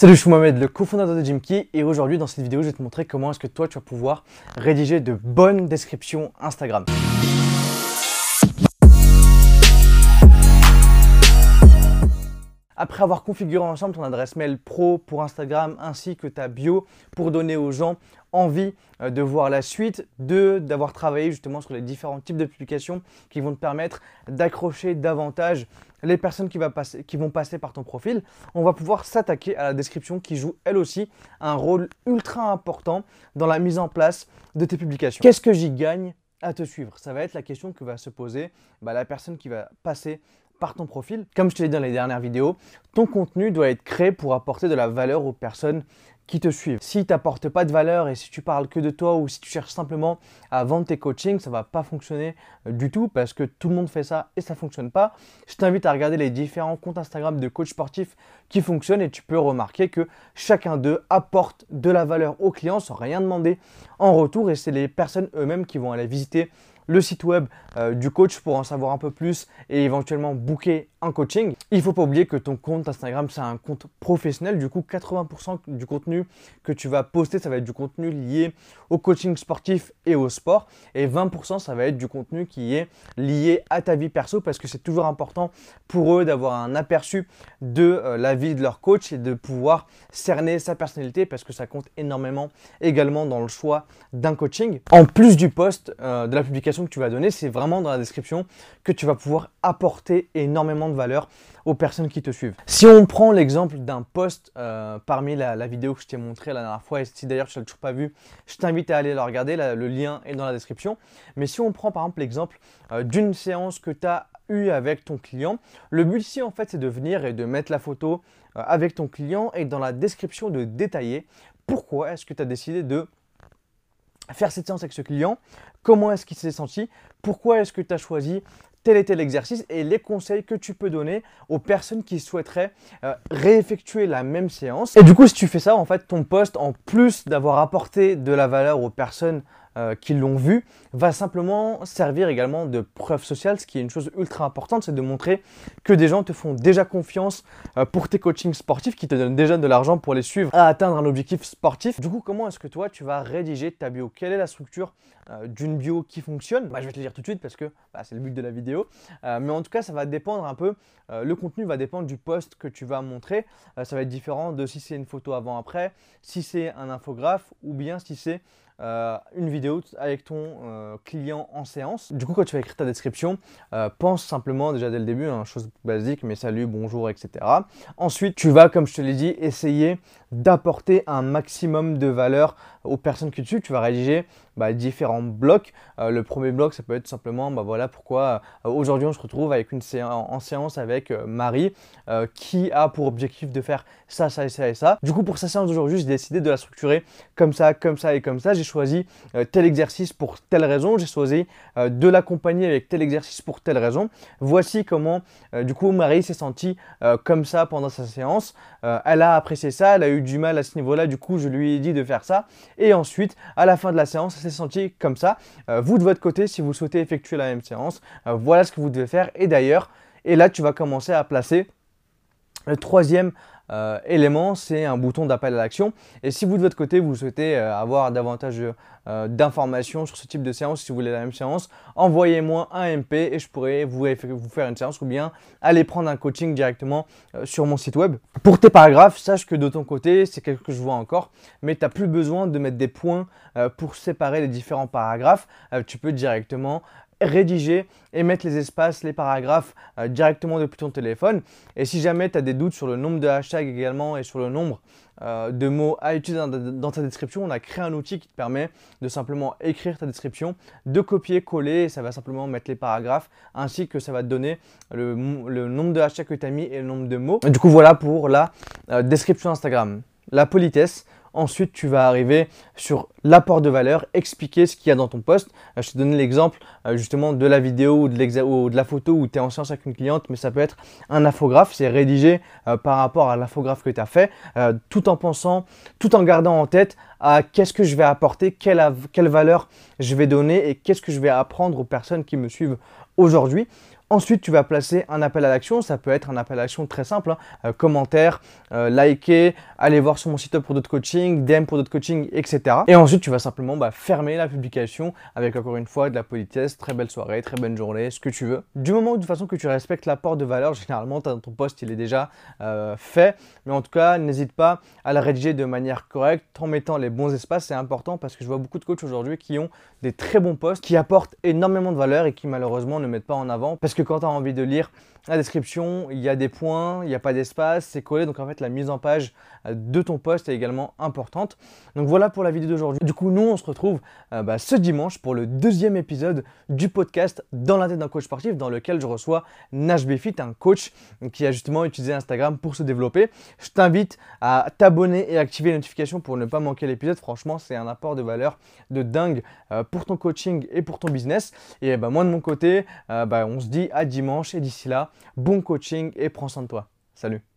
Salut, je suis Mohamed, le cofondateur de Jimkey et aujourd'hui dans cette vidéo je vais te montrer comment est-ce que toi tu vas pouvoir rédiger de bonnes descriptions Instagram. Après avoir configuré ensemble ton adresse mail pro pour Instagram ainsi que ta bio pour donner aux gens envie euh, de voir la suite, d'avoir travaillé justement sur les différents types de publications qui vont te permettre d'accrocher davantage les personnes qui, vont passer par ton profil, on va pouvoir s'attaquer à la description qui joue elle aussi un rôle ultra important dans la mise en place de tes publications. Qu'est-ce que j'y gagne à te suivre? Ça va être la question que va se poser bah, la personne qui va passer par ton profil. Comme je te l'ai dit dans les dernières vidéos, ton contenu doit être créé pour apporter de la valeur aux personnes te suivent. Si tu n'apportes pas de valeur et si tu parles que de toi ou si tu cherches simplement à vendre tes coachings, ça va pas fonctionner euh, du tout parce que tout le monde fait ça et ça fonctionne pas. Je t'invite à regarder les différents comptes Instagram de coachs sportifs qui fonctionnent et tu peux remarquer que chacun d'eux apporte de la valeur aux clients sans rien demander en retour et c'est les personnes eux-mêmes qui vont aller visiter le site web euh, du coach pour en savoir un peu plus et éventuellement booker un coaching. Il faut pas oublier que ton compte Instagram, c'est un compte professionnel. Du coup, 80% du contenu que tu vas poster, ça va être du contenu lié au coaching sportif et au sport. Et 20%, ça va être du contenu qui est lié à ta vie perso parce que c'est toujours important pour eux d'avoir un aperçu de euh, la vie de leur coach et de pouvoir cerner sa personnalité parce que ça compte énormément également dans le choix d'un coaching. En plus du post, euh, de la publication que tu vas donner, c'est vraiment dans la description que tu vas pouvoir apporter énormément de valeur aux personnes qui te suivent. Si on prend l'exemple d'un post euh, parmi la, vidéo que je t'ai montré la dernière fois, et si d'ailleurs tu ne l'as toujours pas vu, je t'invite à aller la regarder, le lien est dans la description. Mais si on prend par exemple l'exemple euh, d'une séance que tu as eu avec ton client, le but ici en fait c'est de venir et de mettre la photo euh, avec ton client et dans la description de détailler pourquoi est-ce que tu as décidé de faire cette séance avec ce client, comment est-ce qu'il s'est senti, pourquoi est-ce que tu as choisi tel et tel exercice et les conseils que tu peux donner aux personnes qui souhaiteraient euh, réeffectuer la même séance? Et du coup, si tu fais ça, en fait, ton poste, en plus d'avoir apporté de la valeur aux personnes euh, qui l'ont vu, va simplement servir également de preuve sociale, ce qui est une chose ultra importante, c'est de montrer que des gens te font déjà confiance euh, pour tes coachings sportifs, qui te donnent déjà de l'argent pour les suivre à atteindre un objectif sportif. Du coup, comment est-ce que toi, tu vas rédiger ta bio? Quelle est la structure euh, d'une bio qui fonctionne? Bah, Je vais te le dire tout de suite parce que bah, c'est le but de la vidéo. mais en tout cas, ça va dépendre un peu, le contenu va dépendre du post que tu vas montrer. ça va être différent de si c'est une photo avant-après, si c'est un infographe ou bien si c'est euh, une vidéo avec ton euh, client en séance. Du coup, quand tu vas écrire ta description, euh, pense simplement déjà dès le début, hein, chose basique, mais salut, bonjour, etc. Ensuite, tu vas, comme je te l'ai dit, essayer d'apporter un maximum de valeur aux personnes qui te suivent. Tu vas rédiger bah, différents blocs. le premier bloc, ça peut être simplement, bah, voilà pourquoi aujourd'hui on se retrouve avec une en séance avec Marie qui a pour objectif de faire ça, ça et ça et ça. Du coup, pour sa séance d'aujourd'hui, j'ai décidé de la structurer comme ça, comme ça et comme ça. J'ai choisi euh, tel exercice pour telle raison, j'ai choisi euh, de l'accompagner avec tel exercice pour telle raison. Voici comment, euh, du coup, Marie s'est sentie comme ça pendant sa séance. elle a apprécié ça, elle a eu du mal à ce niveau-là, du coup, je lui ai dit de faire ça. Et ensuite, à la fin de la séance, elle s'est sentie comme ça. vous, de votre côté, si vous souhaitez effectuer la même séance, voilà ce que vous devez faire. Et d'ailleurs, et là, tu vas commencer à placer le troisième euh, élément, c'est un bouton d'appel à l'action. Et si vous de votre côté, vous souhaitez euh, avoir davantage euh, d'informations sur ce type de séance, si vous voulez la même séance, envoyez-moi un MP et je pourrai vous, faire une séance ou bien aller prendre un coaching directement sur mon site web. Pour tes paragraphes, sache que de ton côté, c'est quelque que je vois encore, mais tu n'as plus besoin de mettre des points pour séparer les différents paragraphes. tu peux directement rédiger et mettre les espaces, les paragraphes euh, directement depuis ton téléphone. Et si jamais tu as des doutes sur le nombre de hashtags également et sur le nombre euh, de mots à utiliser dans, ta description, on a créé un outil qui te permet de simplement écrire ta description, de copier-coller, et ça va simplement mettre les paragraphes, ainsi que ça va te donner le, nombre de hashtags que tu as mis et le nombre de mots. du coup, voilà pour la euh, description Instagram. La politesse, Ensuite, tu vas arriver sur l'apport de valeur, expliquer ce qu'il y a dans ton poste. Euh, je te donne l'exemple euh, justement de la vidéo ou de, la photo où tu es en séance avec une cliente, mais ça peut être un infographe. C'est rédigé euh, par rapport à l'infographe que tu as fait, tout en pensant, tout en gardant en tête à qu'est-ce que je vais apporter, quelle valeur je vais donner et qu'est-ce que je vais apprendre aux personnes qui me suivent aujourd'hui. Ensuite, tu vas placer un appel à l'action. Ça peut être un appel à l'action très simple, hein. euh, commentaire, euh, liker, aller voir sur mon site pour d'autres coachings, DM pour d'autres coachings, etc. Et ensuite, tu vas simplement bah, fermer la publication avec encore une fois de la politesse, très belle soirée, très bonne journée, ce que tu veux. Du moment où de façon que tu respectes l'apport de valeur, généralement ton post il est déjà euh, fait. Mais en tout cas, n'hésite pas à le rédiger de manière correcte en mettant les bons espaces. C'est important parce que je vois beaucoup de coachs aujourd'hui qui ont des très bons posts, qui apportent énormément de valeur et qui malheureusement ne mettent pas en avant parce que quand tu as envie de lire la description, il y a des points, il n'y a pas d'espace, c'est collé. Donc en fait, la mise en page euh, de ton poste est également importante. Donc voilà pour la vidéo d'aujourd'hui. Du coup, nous, on se retrouve euh, bah, ce dimanche pour le deuxième épisode du podcast Dans la tête d'un coach sportif, dans lequel je reçois Nash Befit, un coach qui a justement utilisé Instagram pour se développer. Je t'invite à t'abonner et activer les notifications pour ne pas manquer l'épisode. Franchement, c'est un apport de valeur de dingue euh, pour ton coaching et pour ton business. Et bah, moi, de mon côté, bah, on se dit à dimanche et d'ici là, bon coaching et prends soin de toi. Salut